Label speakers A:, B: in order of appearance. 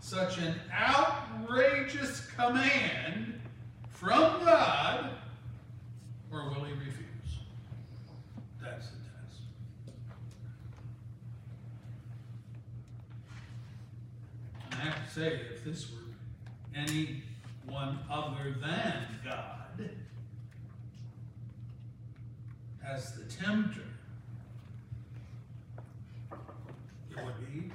A: such an outrageous command from God, or will he refuse? That's the test. And I have to say, if this were anyone other than God, as the tempter, it would be